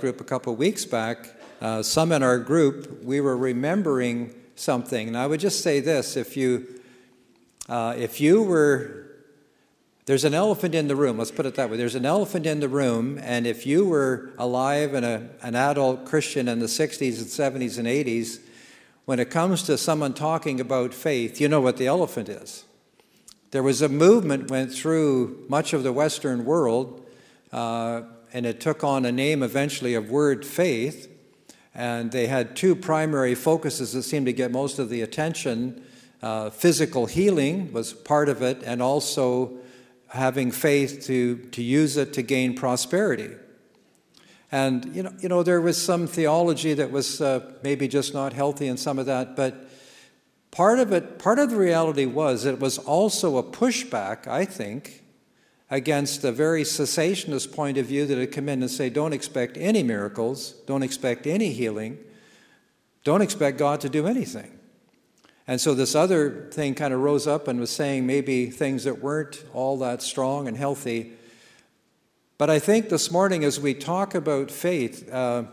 group a couple weeks back, uh, some in our group, we were remembering something. And I would just say this if you, uh, if you were, there's an elephant in the room, let's put it that way. There's an elephant in the room, and if you were alive and a, an adult Christian in the 60s and 70s and 80s, when it comes to someone talking about faith, you know what the elephant is. There was a movement went through much of the Western world, uh, and it took on a name eventually of word faith. And they had two primary focuses that seemed to get most of the attention. Uh, physical healing was part of it, and also having faith to, to use it to gain prosperity. And you know, you know, there was some theology that was uh, maybe just not healthy in some of that, but part of it, part of the reality was it was also a pushback, I think, against a very cessationist point of view that had come in and say, don't expect any miracles, don't expect any healing, don't expect God to do anything. And so this other thing kind of rose up and was saying maybe things that weren't all that strong and healthy. But I think this morning, as we talk about faith, uh,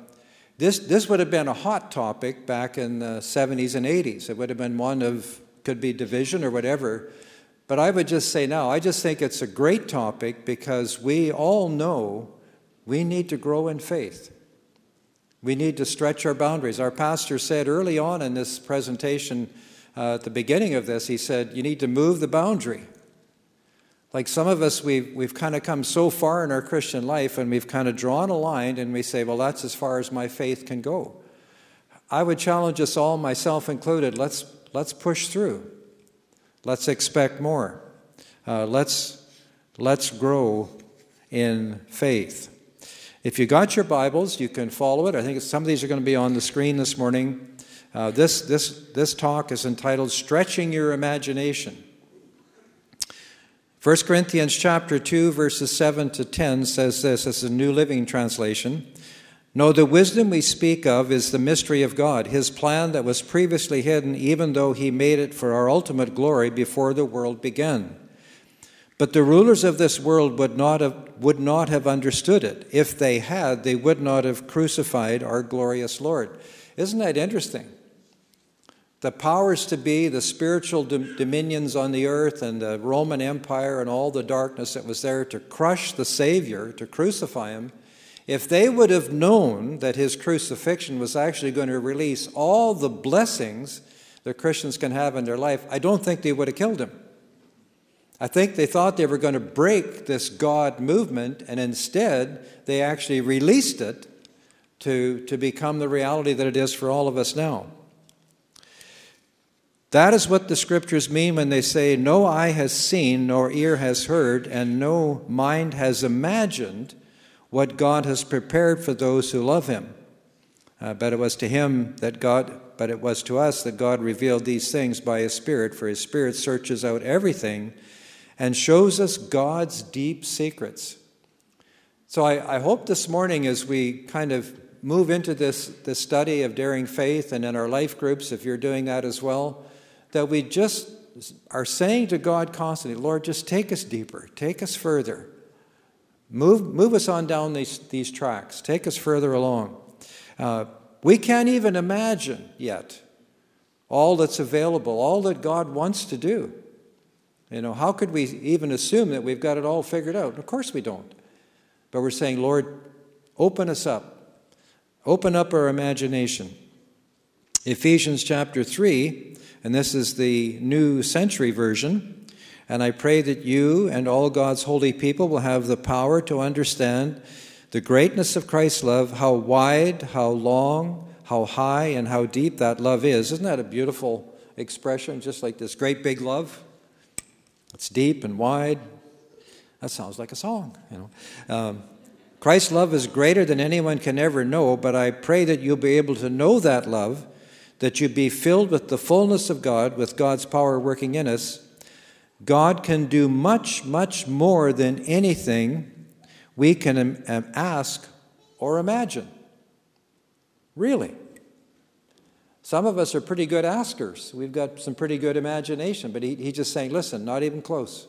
this, this would have been a hot topic back in the 70s and 80s. It would have been one of, could be division or whatever. But I would just say now, I just think it's a great topic because we all know we need to grow in faith. We need to stretch our boundaries. Our pastor said early on in this presentation, uh, at the beginning of this, he said, You need to move the boundary. Like some of us, we've, we've kind of come so far in our Christian life and we've kind of drawn a line and we say, Well, that's as far as my faith can go. I would challenge us all, myself included, let's, let's push through. Let's expect more. Uh, let's, let's grow in faith. If you got your Bibles, you can follow it. I think some of these are going to be on the screen this morning. Uh, this, this, this talk is entitled Stretching Your Imagination. 1 Corinthians chapter 2 verses 7 to 10 says this as a New Living Translation. No, the wisdom we speak of is the mystery of God, his plan that was previously hidden, even though he made it for our ultimate glory before the world began. But the rulers of this world would not have, would not have understood it. If they had, they would not have crucified our glorious Lord. Isn't that interesting? The powers to be, the spiritual dominions on the earth, and the Roman Empire, and all the darkness that was there to crush the Savior, to crucify him if they would have known that his crucifixion was actually going to release all the blessings that Christians can have in their life, I don't think they would have killed him. I think they thought they were going to break this God movement, and instead they actually released it to, to become the reality that it is for all of us now. That is what the scriptures mean when they say, No eye has seen, nor ear has heard, and no mind has imagined what God has prepared for those who love him. Uh, but it was to him that God, but it was to us that God revealed these things by his Spirit, for his Spirit searches out everything and shows us God's deep secrets. So I, I hope this morning, as we kind of move into this, this study of daring faith and in our life groups, if you're doing that as well, that we just are saying to God constantly, Lord, just take us deeper, take us further. Move, move us on down these, these tracks. Take us further along. Uh, we can't even imagine yet all that's available, all that God wants to do. You know, how could we even assume that we've got it all figured out? Of course we don't. But we're saying, Lord, open us up. Open up our imagination. Ephesians chapter 3, and this is the New Century Version. And I pray that you and all God's holy people will have the power to understand the greatness of Christ's love, how wide, how long, how high, and how deep that love is. Isn't that a beautiful expression? Just like this great big love. It's deep and wide. That sounds like a song, you know. Um, Christ's love is greater than anyone can ever know, but I pray that you'll be able to know that love, that you be filled with the fullness of God, with God's power working in us God can do much, much more than anything we can uh, ask or imagine. Really. Some of us are pretty good askers. We've got some pretty good imagination, but he, he's just saying, listen, not even close.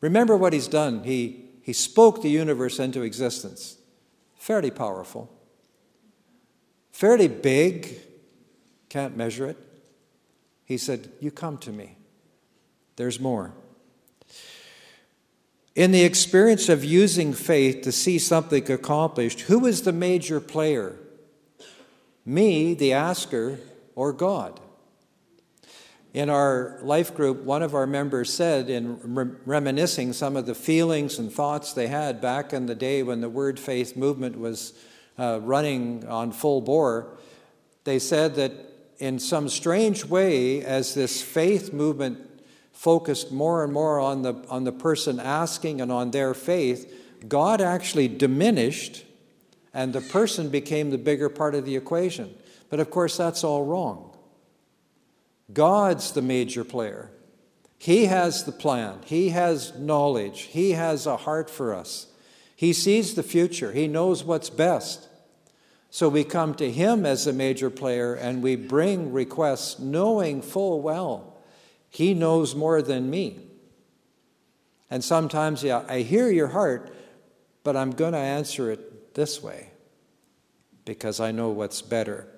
Remember what he's done. He, He spoke the universe into existence. Fairly powerful. Fairly big. Can't measure it. He said, You come to me. There's more. In the experience of using faith to see something accomplished, who is the major player? Me, the asker, or God? In our life group, one of our members said, in reminiscing some of the feelings and thoughts they had back in the day when the Word Faith movement was uh, running on full bore, they said that in some strange way, as this faith movement focused more and more on the, on the person asking and on their faith, God actually diminished and the person became the bigger part of the equation. But of course, that's all wrong. God's the major player. He has the plan, He has knowledge, He has a heart for us. He sees the future, He knows what's best. So we come to Him as a major player and we bring requests knowing full well he knows more than me. And sometimes, yeah, I hear your heart, but I'm going to answer it this way because I know what's better.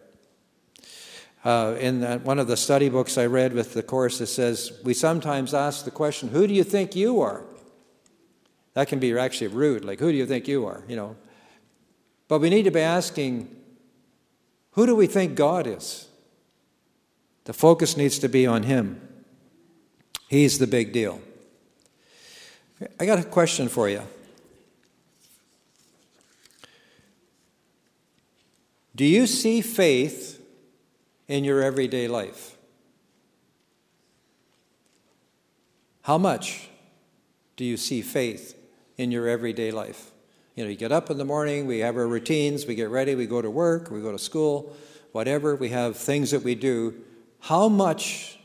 Uh, in that, one of the study books I read with the course, it says, We sometimes ask the question, Who do you think you are? That can be actually rude, like, Who do you think you are? You know. But we need to be asking, Who do we think God is? The focus needs to be on Him. He's the big deal. I got a question for you. Do you see faith in your everyday life? How much do you see faith in your everyday life? You know, you get up in the morning, we have our routines, we get ready, we go to work, we go to school, whatever, we have things that we do. How much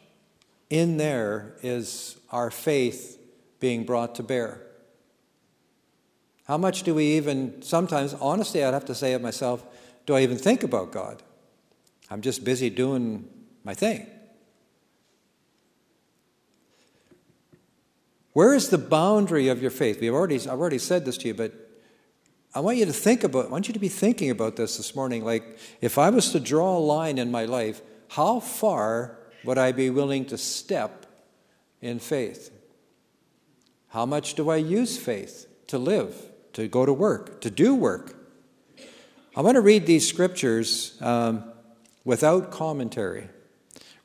in there is our faith being brought to bear. How much do we even, sometimes, honestly, I'd have to say it myself, do I even think about God? I'm just busy doing my thing. Where is the boundary of your faith? We've already, I've already said this to you, but I want you to think about, I want you to be thinking about this this morning. Like, if I was to draw a line in my life, how far would I be willing to step in faith? How much do I use faith to live, to go to work, to do work? I want to read these scriptures um, without commentary.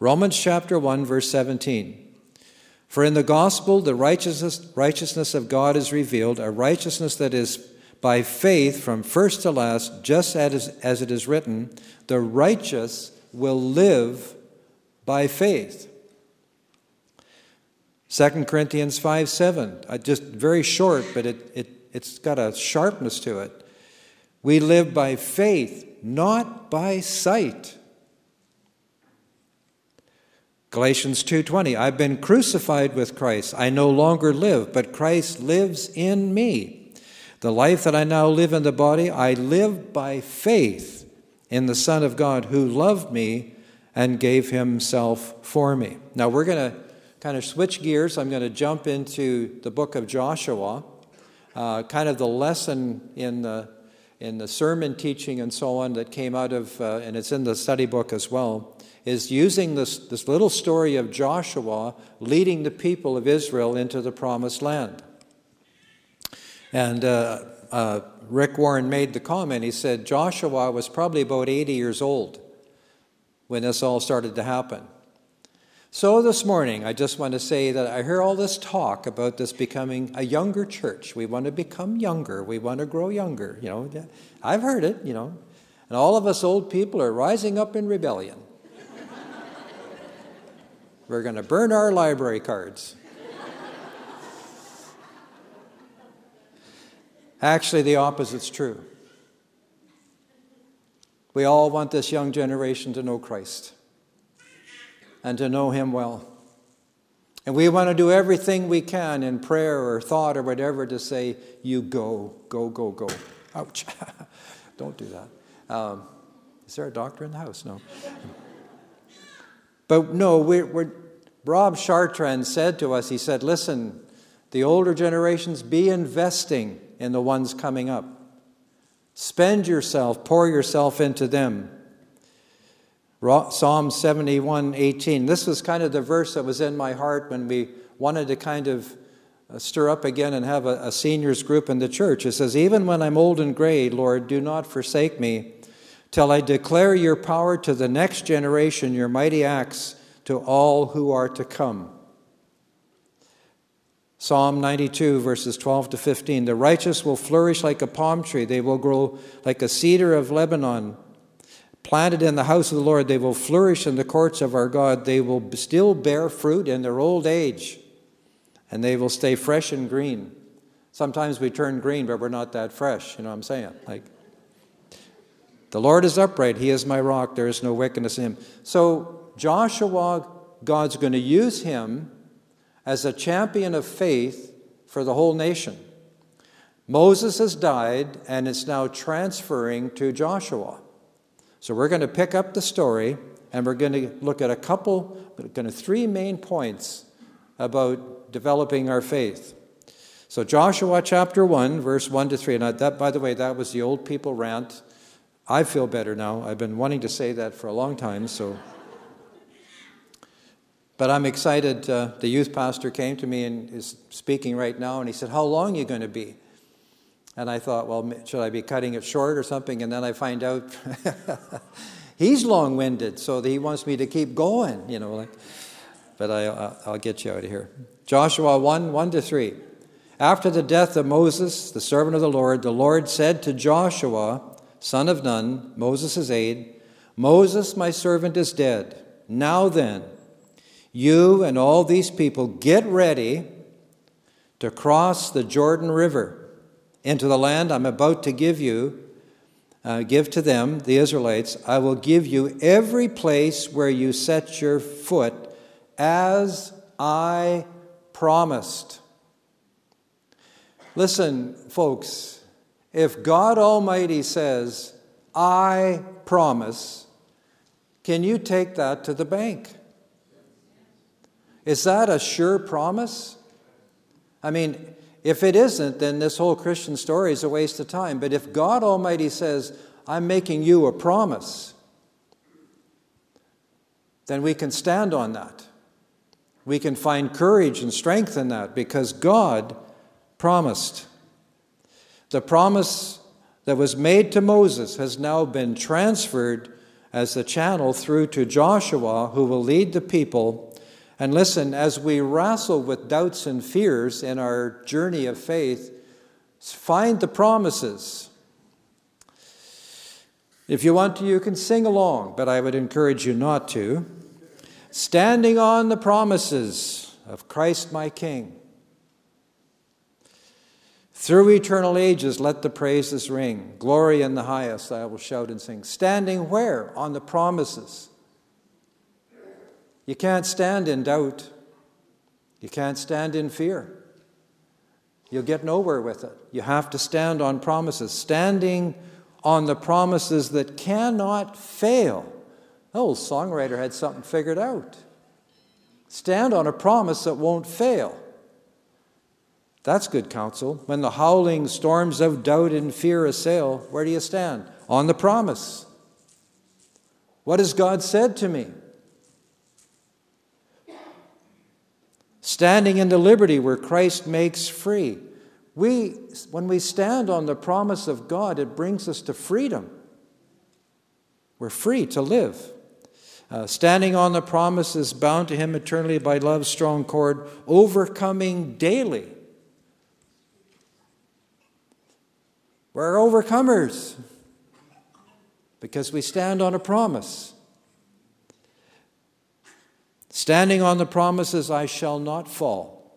Romans chapter 1, verse 17. For in the gospel, the righteousness, righteousness of God is revealed, a righteousness that is by faith from first to last, just as, as it is written, the righteous will live by faith. 2 Corinthians 5 7, uh, just very short, but it, it, it's got a sharpness to it. We live by faith, not by sight. Galatians 2:20 I've been crucified with Christ I no longer live but Christ lives in me the life that I now live in the body I live by faith in the son of God who loved me and gave himself for me. Now we're going to kind of switch gears. I'm going to jump into the book of Joshua, uh, kind of the lesson in the in the sermon teaching and so on that came out of, uh, and it's in the study book as well, is using this, this little story of Joshua leading the people of Israel into the promised land. And uh, uh Rick Warren made the comment, he said Joshua was probably about 80 years old when this all started to happen. So, this morning, I just want to say that I hear all this talk about this becoming a younger church. We want to become younger. We want to grow younger. You know, I've heard it, you know. And all of us old people are rising up in rebellion. We're going to burn our library cards. Actually, the opposite's true. We all want this young generation to know Christ and to know Him well. And we want to do everything we can in prayer or thought or whatever to say, You go, go, go, go. Ouch. Don't do that. Um, is there a doctor in the house? No. But no, we're, we're, Rob Chartrand said to us, he said, Listen, The older generations, be investing in the ones coming up. Spend yourself, pour yourself into them. Psalm 71 18. This was kind of the verse that was in my heart when we wanted to kind of uh, stir up again and have a, a seniors group in the church. It says, Even when I'm old and gray, Lord, do not forsake me till I declare your power to the next generation, your mighty acts to all who are to come. Psalm 92, verses 12 to 15. The righteous will flourish like a palm tree, they will grow like a cedar of Lebanon. Planted in the house of the Lord, they will flourish in the courts of our God. They will still bear fruit in their old age, and they will stay fresh and green. Sometimes we turn green, but we're not that fresh. You know what I'm saying? Like, the Lord is upright. He is my rock. There is no wickedness in him. So, Joshua, God's going to use him as a champion of faith for the whole nation. Moses has died, and it's now transferring to Joshua. So we're going to pick up the story and we're going to look at a couple, kind of three main points about developing our faith. So Joshua chapter 1, verse 1 to 3. And that, by the way, that was the old people rant. I feel better now. I've been wanting to say that for a long time, so. But I'm excited. Uh, the youth pastor came to me and is speaking right now, and he said, How long are you going to be? And I thought, well, should I be cutting it short or something? And then I find out he's long winded, so he wants me to keep going, you know. Like, but I, I'll get you out of here. Joshua 1 1 to 3. After the death of Moses, the servant of the Lord, the Lord said to Joshua, son of Nun, Moses' aide, Moses, my servant, is dead. Now then, you and all these people get ready to cross the Jordan River into the land I'm about to give you, uh, give to them, the Israelites, I will give you every place where you set your foot, as I promised. Listen, folks, if God Almighty says, I promise, can you take that to the bank? Is that a sure promise? I mean, if it isn't, then this whole Christian story is a waste of time. But if God Almighty says, I'm making you a promise, then we can stand on that. We can find courage and strength in that because God promised. The promise that was made to Moses has now been transferred as the channel through to Joshua, who will lead the people and listen, as we wrestle with doubts and fears in our journey of faith, find the promises. If you want to, you can sing along, but I would encourage you not to. Standing on the promises of Christ my King. Through eternal ages, let the praises ring. Glory in the highest, I will shout and sing. Standing where? On the promises you can't stand in doubt. You can't stand in fear. You'll get nowhere with it. You have to stand on promises, standing on the promises that cannot fail. The old songwriter had something figured out. Stand on a promise that won't fail. That's good counsel. When the howling storms of doubt and fear assail, where do you stand? On the promise. What has God said to me? Standing in the liberty where Christ makes free. We, when we stand on the promise of God, it brings us to freedom. We're free to live. Uh, standing on the promises bound to Him eternally by love's strong cord, overcoming daily. We're overcomers because we stand on a promise. Standing on the promises, I shall not fall.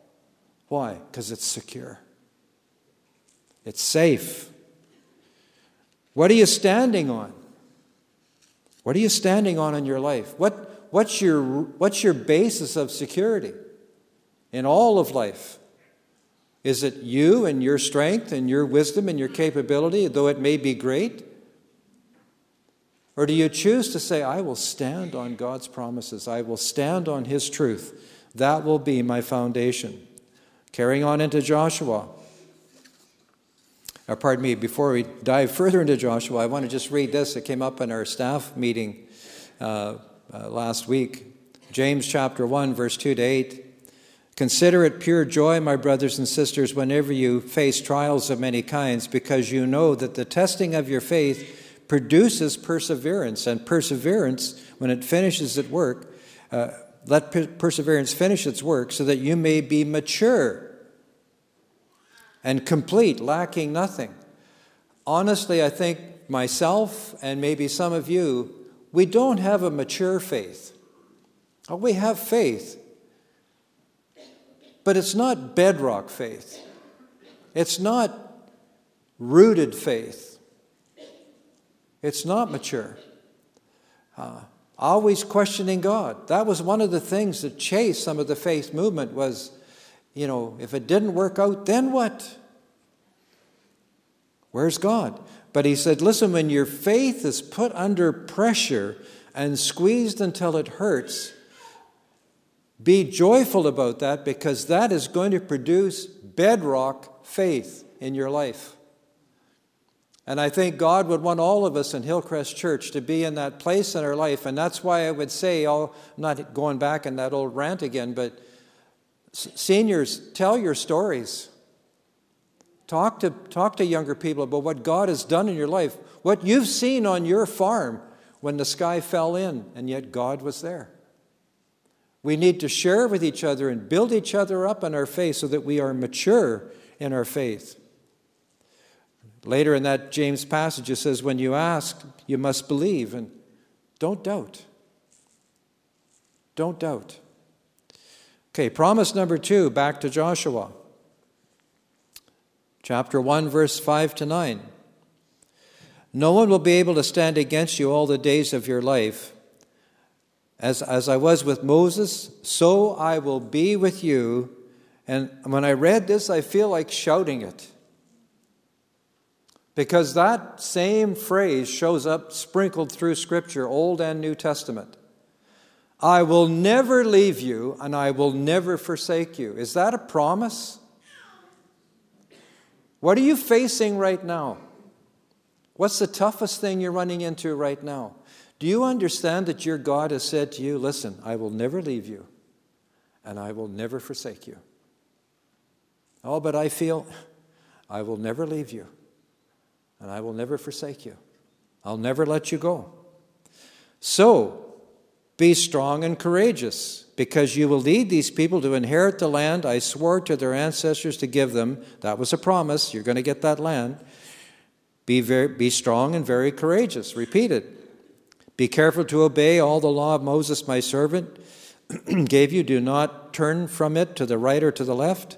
Why? Because it's secure, it's safe. What are you standing on? What are you standing on in your life? What, what's, your, what's your basis of security in all of life? Is it you and your strength and your wisdom and your capability, though it may be great? Or do you choose to say, I will stand on God's promises, I will stand on His truth? That will be my foundation. Carrying on into Joshua. Or pardon me, before we dive further into Joshua, I want to just read this. It came up in our staff meeting uh, uh, last week. James chapter 1, verse 2 to 8. Consider it pure joy, my brothers and sisters, whenever you face trials of many kinds, because you know that the testing of your faith produces perseverance. And perseverance, when it finishes its work, uh, let per- perseverance finish its work so that you may be mature and complete, lacking nothing. Honestly, I think myself and maybe some of you, we don't have a mature faith. Oh, we have faith, but it's not bedrock faith, it's not rooted faith, it's not mature. Uh, always questioning God. That was one of the things that chased some of the faith movement was, you know, if it didn't work out, then what? Where's God? But he said, listen, when your faith is put under pressure and squeezed until it hurts, be joyful about that because that is going to produce bedrock faith in your life. And I think God would want all of us in Hillcrest Church to be in that place in our life. And that's why I would say, oh, I'm not going back in that old rant again, but seniors, tell your stories. Talk to, talk to younger people about what God has done in your life, what you've seen on your farm when the sky fell in, and yet God was there. We need to share with each other and build each other up in our faith so that we are mature in our faith. Later in that James passage, it says, When you ask, you must believe, and don't doubt. Don't doubt. Okay, promise number two, back to Joshua. Chapter 1, verse 5 to 9. No one will be able to stand against you all the days of your life. As, as I was with Moses, so I will be with you. And when I read this, I feel like shouting it. Because that same phrase shows up sprinkled through Scripture, Old and New Testament. I will never leave you and I will never forsake you. Is that a promise? What are you facing right now? What's the toughest thing you're running into right now? Do you understand that your God has said to you, Listen, I will never leave you and I will never forsake you? Oh, but I feel I will never leave you and I will never forsake you. I'll never let you go. So, be strong and courageous, because you will lead these people to inherit the land I swore to their ancestors to give them. That was a promise. You're going to get that land. Be, very, be strong and very courageous. Repeat it. Be careful to obey all the law of Moses, my servant, gave you. Do not turn from it to the right or to the left,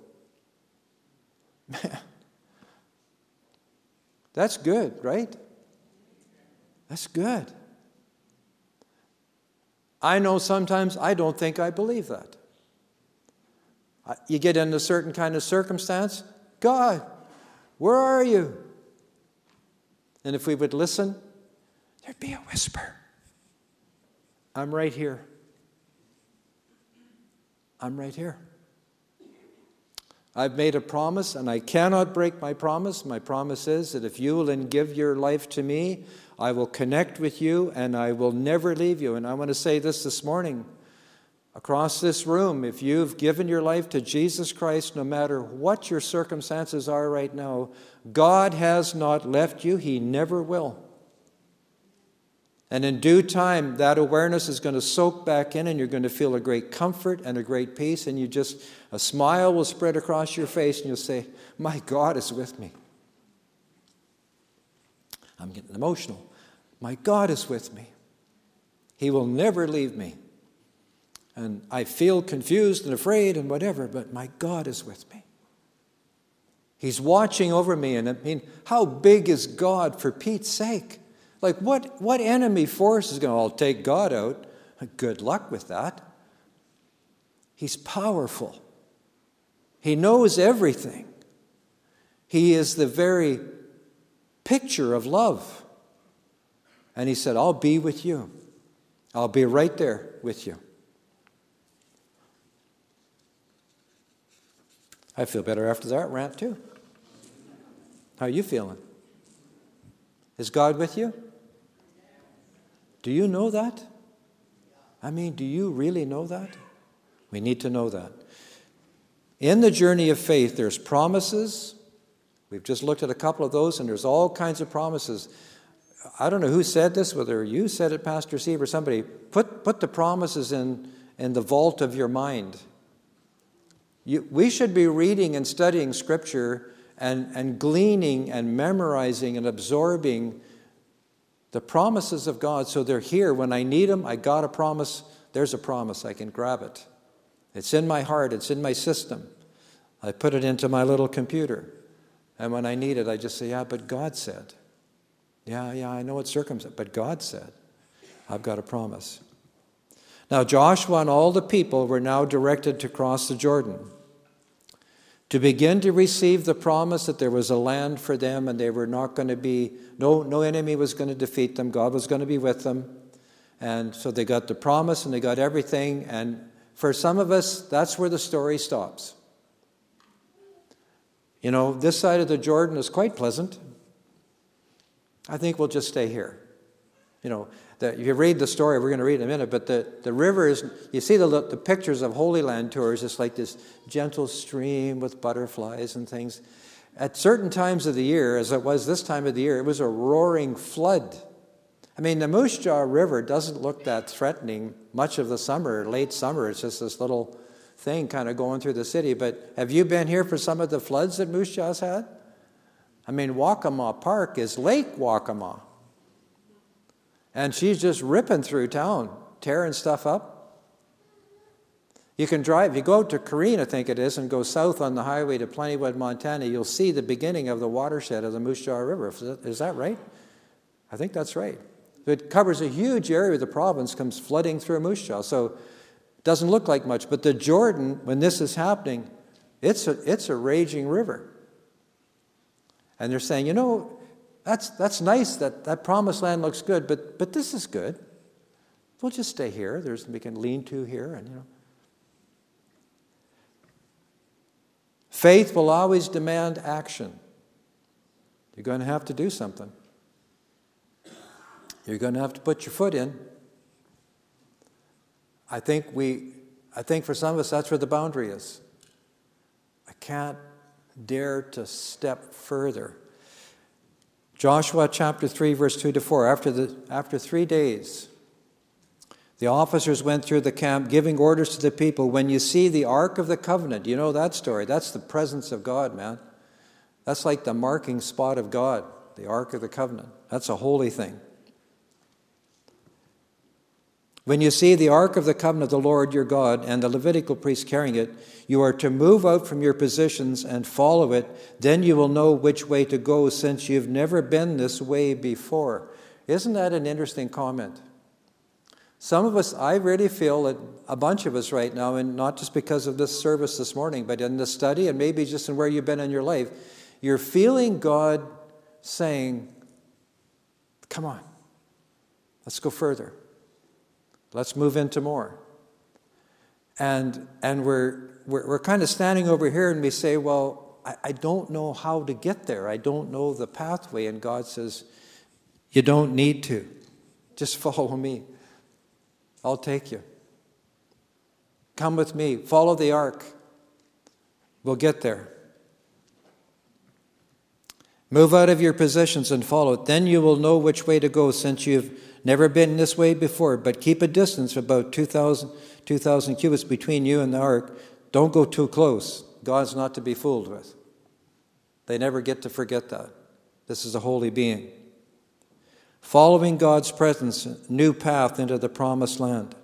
That's good, right? That's good. I know sometimes I don't think I believe that. You get in a certain kind of circumstance, God, where are you? And if we would listen, there'd be a whisper. I'm right here. I'm right here. I've made a promise and I cannot break my promise. My promise is that if you will give your life to me, I will connect with you and I will never leave you. And I want to say this this morning across this room if you've given your life to Jesus Christ, no matter what your circumstances are right now, God has not left you, He never will. And in due time, that awareness is going to soak back in, and you're going to feel a great comfort and a great peace. And you just, a smile will spread across your face, and you'll say, My God is with me. I'm getting emotional. My God is with me. He will never leave me. And I feel confused and afraid and whatever, but my God is with me. He's watching over me. And I mean, how big is God for Pete's sake? Like, what, what enemy force is going to, I'll take God out? Good luck with that. He's powerful, He knows everything. He is the very picture of love. And He said, I'll be with you, I'll be right there with you. I feel better after that rant, too. How are you feeling? Is God with you? Do you know that? I mean, do you really know that? We need to know that. In the journey of faith, there's promises. We've just looked at a couple of those, and there's all kinds of promises. I don't know who said this, whether you said it, Pastor Steve, or somebody. Put, put the promises in, in the vault of your mind. You, we should be reading and studying Scripture and, and gleaning and memorizing and absorbing the promises of God so they're here. When I need them, I got a promise. There's a promise. I can grab it. It's in my heart, it's in my system. I put it into my little computer. And when I need it, I just say, Yeah, but God said. Yeah, yeah, I know it's circumstance, but God said. I've got a promise. Now, Joshua and all the people were now directed to cross the Jordan to begin to receive the promise that there was a land for them and they were not going to be, no, no enemy was going to defeat them. God was going to be with them. And so they got the promise and they got everything. And for some of us, that's where the story stops. You know, this side of the Jordan is quite pleasant. I think we'll just stay here. You know, if you read the story, we're going to read in a minute, but the, the river is, you see the, the pictures of Holy Land tours, it's like this gentle stream with butterflies and things. At certain times of the year, as it was this time of the year, it was a roaring flood. I mean, the Moose Jaw River doesn't look that threatening much of the summer, late summer. It's just this little thing kind of going through the city. But have you been here for some of the floods that Moose Jaw's had? I mean, Wakamow Park is Lake Wakamow. And she's just ripping through town, tearing stuff up. You can drive, you go to Corinne, I think it is, and go south on the highway to Plentywood, Montana, you'll see the beginning of the watershed of the Moose Jaw River. Is that right? I think that's right. It covers a huge area of the province, comes flooding through Moose Jaw. So it doesn't look like much. But the Jordan, when this is happening, it's a, it's a raging river. And they're saying, you know, that's, that's nice that that promised land looks good, but, but this is good. We'll just stay here. There's, we can lean to here, and you know. Faith will always demand action. You're going to have to do something. You're going to have to put your foot in. I think we, I think for some of us that's where the boundary is. I can't dare to step further. Joshua chapter 3, verse 2 to 4. After, the, after three days, the officers went through the camp giving orders to the people. When you see the Ark of the Covenant, you know that story. That's the presence of God, man. That's like the marking spot of God, the Ark of the Covenant. That's a holy thing. When you see the Ark of the Covenant of the Lord your God and the Levitical priest carrying it, you are to move out from your positions and follow it. Then you will know which way to go since you've never been this way before. Isn't that an interesting comment? Some of us, I really feel that a bunch of us right now, and not just because of this service this morning, but in the study and maybe just in where you've been in your life, you're feeling God saying, Come on, let's go further. Let's move into more. And, and we're, we're, we're kind of standing over here and we say, Well, I, I don't know how to get there. I don't know the pathway. And God says, You don't need to. Just follow me. I'll take you. Come with me. Follow the ark. We'll get there. Move out of your positions and follow it. Then you will know which way to go since you've Never been this way before, but keep a distance of about 2,000, 2,000 cubits between you and the ark. Don't go too close. God's not to be fooled with. They never get to forget that. This is a holy being. Following God's presence, new path into the promised land.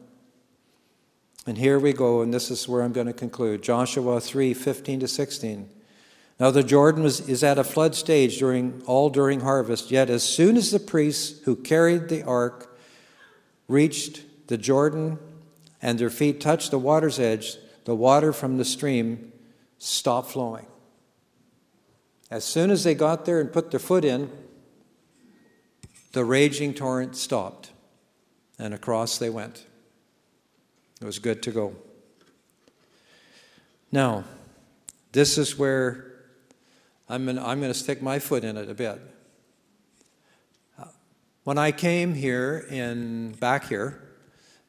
And here we go, and this is where I'm going to conclude. Joshua 3 15 to 16. Now the Jordan was, is at a flood stage during all during harvest. Yet as soon as the priests who carried the ark reached the Jordan and their feet touched the water's edge, the water from the stream stopped flowing. As soon as they got there and put their foot in, the raging torrent stopped, and across they went. It was good to go. Now, this is where I'm going to stick my foot in it a bit. When I came here in back here,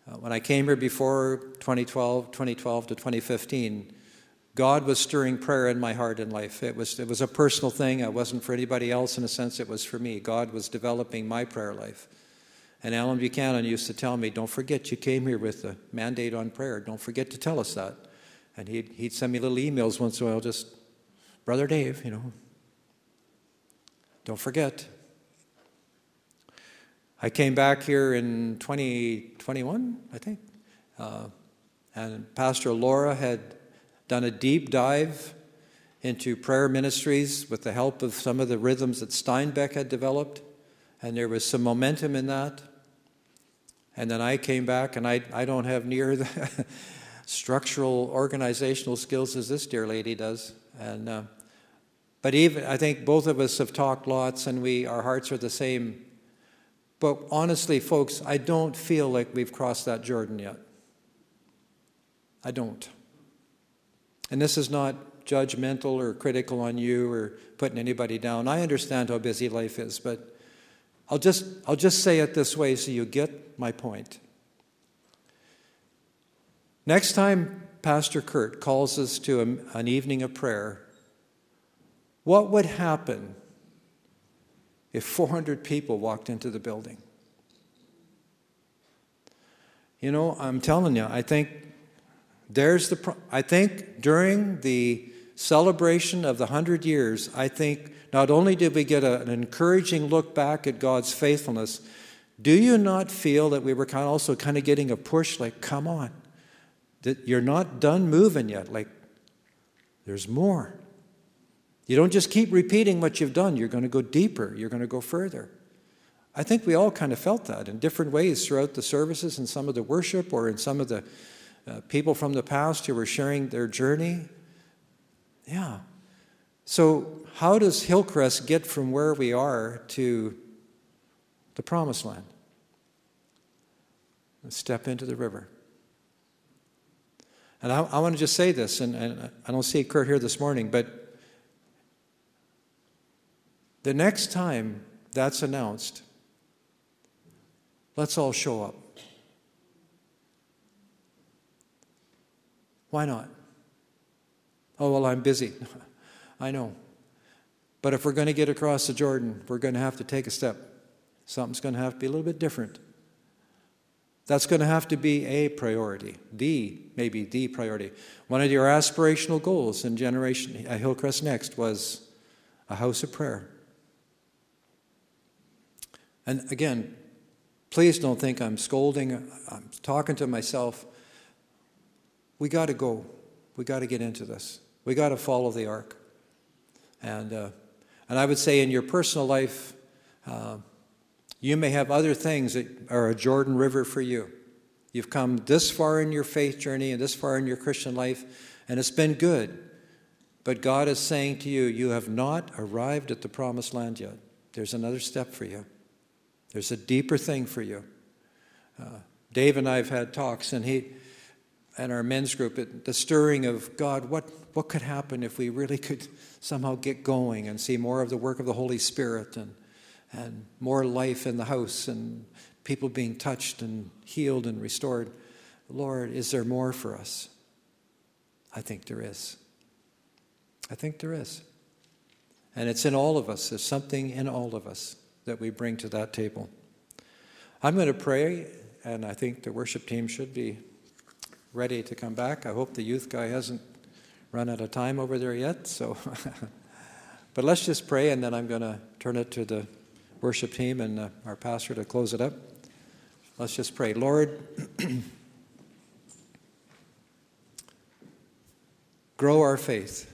uh, when I came here before 2012, 2012 to 2015, God was stirring prayer in my heart and life. It was, it was a personal thing. It wasn't for anybody else in a sense, it was for me. God was developing my prayer life. And Alan Buchanan used to tell me, Don't forget you came here with a mandate on prayer. Don't forget to tell us that. And he'd, he'd send me little emails once in a while, just, Brother Dave, you know, don't forget. I came back here in 2021, I think, uh, and Pastor Laura had done a deep dive into prayer ministries with the help of some of the rhythms that Steinbeck had developed, and there was some momentum in that. And then I came back, and I, I don't have near the structural organizational skills as this dear lady does. And uh, but even I think both of us have talked lots, and we our hearts are the same but honestly, folks, I don't feel like we've crossed that Jordan yet. I don't. And this is not judgmental or critical on you or putting anybody down. I understand how busy life is, but I'll just, I'll just say it this way so you get my point. Next time Pastor Kurt calls us to an evening of prayer, what would happen if 400 people walked into the building. You know, I'm telling you, I think there's the, I think during the celebration of the 100 years, I think not only did we get a, an encouraging look back at God's faithfulness, do you not feel that we were kind of also kind of getting a push like, come on, that you're not done moving yet? Like, there's more. You don't just keep repeating what you've done, you're going to go deeper, you're going to go further. I think we all kind of felt that in different ways throughout the services, and some of the worship, or in some of the uh, people from the past who were sharing their journey. Yeah. So, how does Hillcrest get from where we are to the promised land? Step into the river. And I, I want to just say this, and, and I don't see Kurt here this morning, but the next time that's announced, let's all show up. Why not? Oh, well, I'm busy. I know. But if we're going to get across the Jordan, we're going to have to take a step. Something's going to have to be a little bit different. That's going to have to be a priority, the, maybe the priority. One of your aspirational goals in Generation uh, Hillcrest Next was a house of prayer. And again, please don't think I'm scolding, I'm talking to myself. We got to go. We got to get into this. We got to follow the ark. And, uh, and I would say in your personal life, uh, you may have other things that are a Jordan River for you. You've come this far in your faith journey and this far in your Christian life, and it's been good. But God is saying to you, you have not arrived at the promised land yet. There's another step for you. There's a deeper thing for you. Uh, Dave and I have had talks, and he and our men's group, it, the stirring of God, what, what could happen if we really could somehow get going and see more of the work of the Holy Spirit and, and more life in the house and people being touched and healed and restored? Lord, is there more for us? I think there is. I think there is. And it's in all of us. There's something in all of us that we bring to that table. I'm going to pray, and I think the worship team should be ready to come back. I hope the youth guy hasn't run out of time over there yet. So, but let's just pray, and then I'm going to turn it to the worship team and uh, our pastor to close it up. Let's just pray. Lord, grow our faith.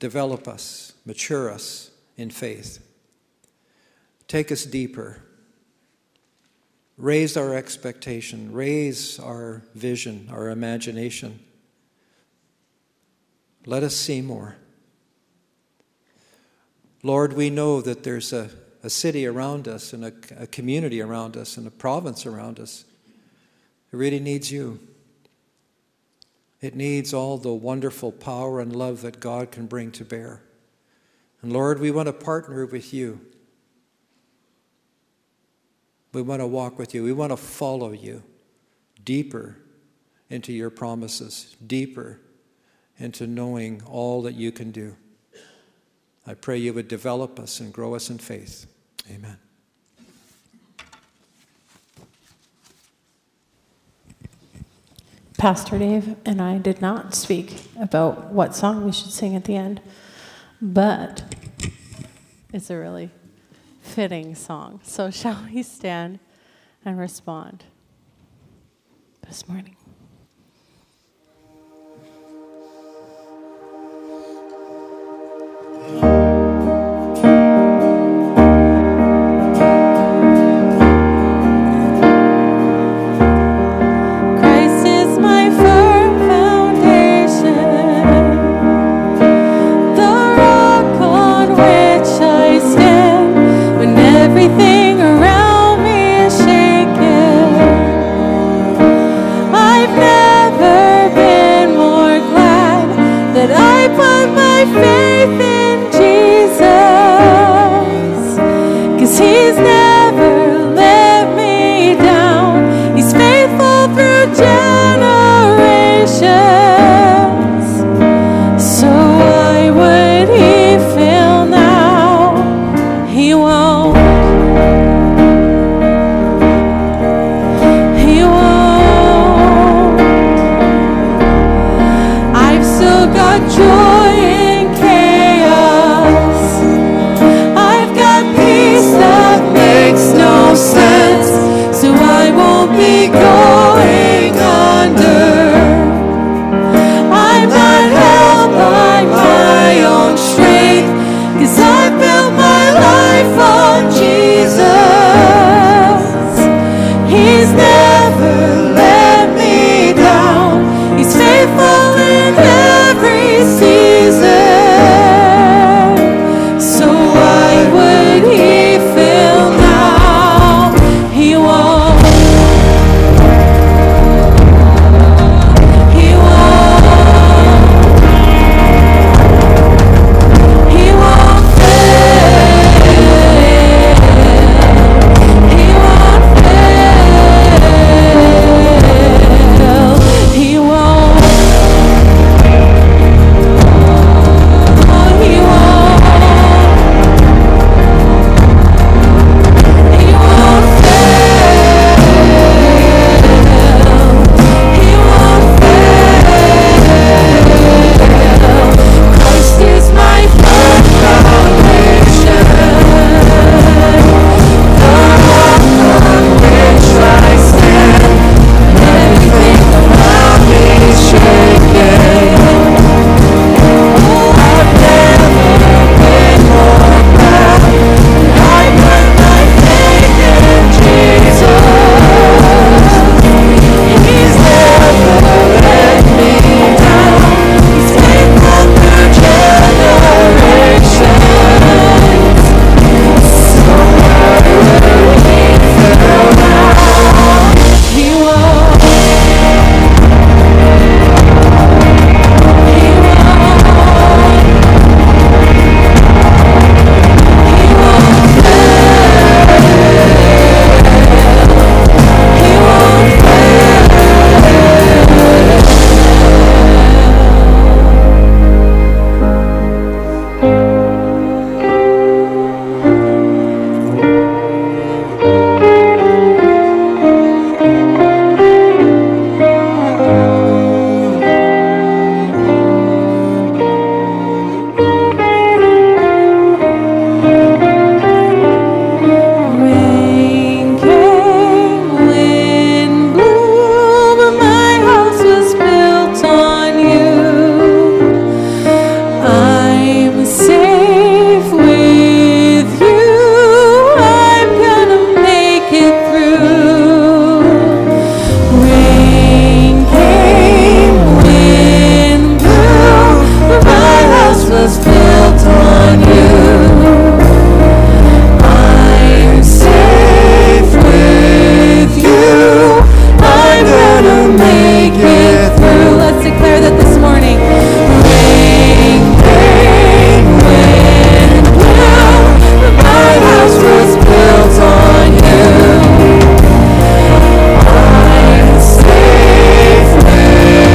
develop us, mature us in faith. Take us deeper. Raise our expectation, raise our vision, our imagination. Let us see more. Lord, we know that there's a, a city around us and a, a community around us and a province around us. It really needs you. It needs all the wonderful power and love that God can bring to bear. And Lord, we want to partner with you. We want to walk with you. We want to follow you deeper into your promises, deeper into knowing all that you can do. I pray you would develop us and grow us in faith. Amen. Pastor Dave and I did not speak about what song we should sing at the end, but it's a really fitting song. So, shall we stand and respond this morning?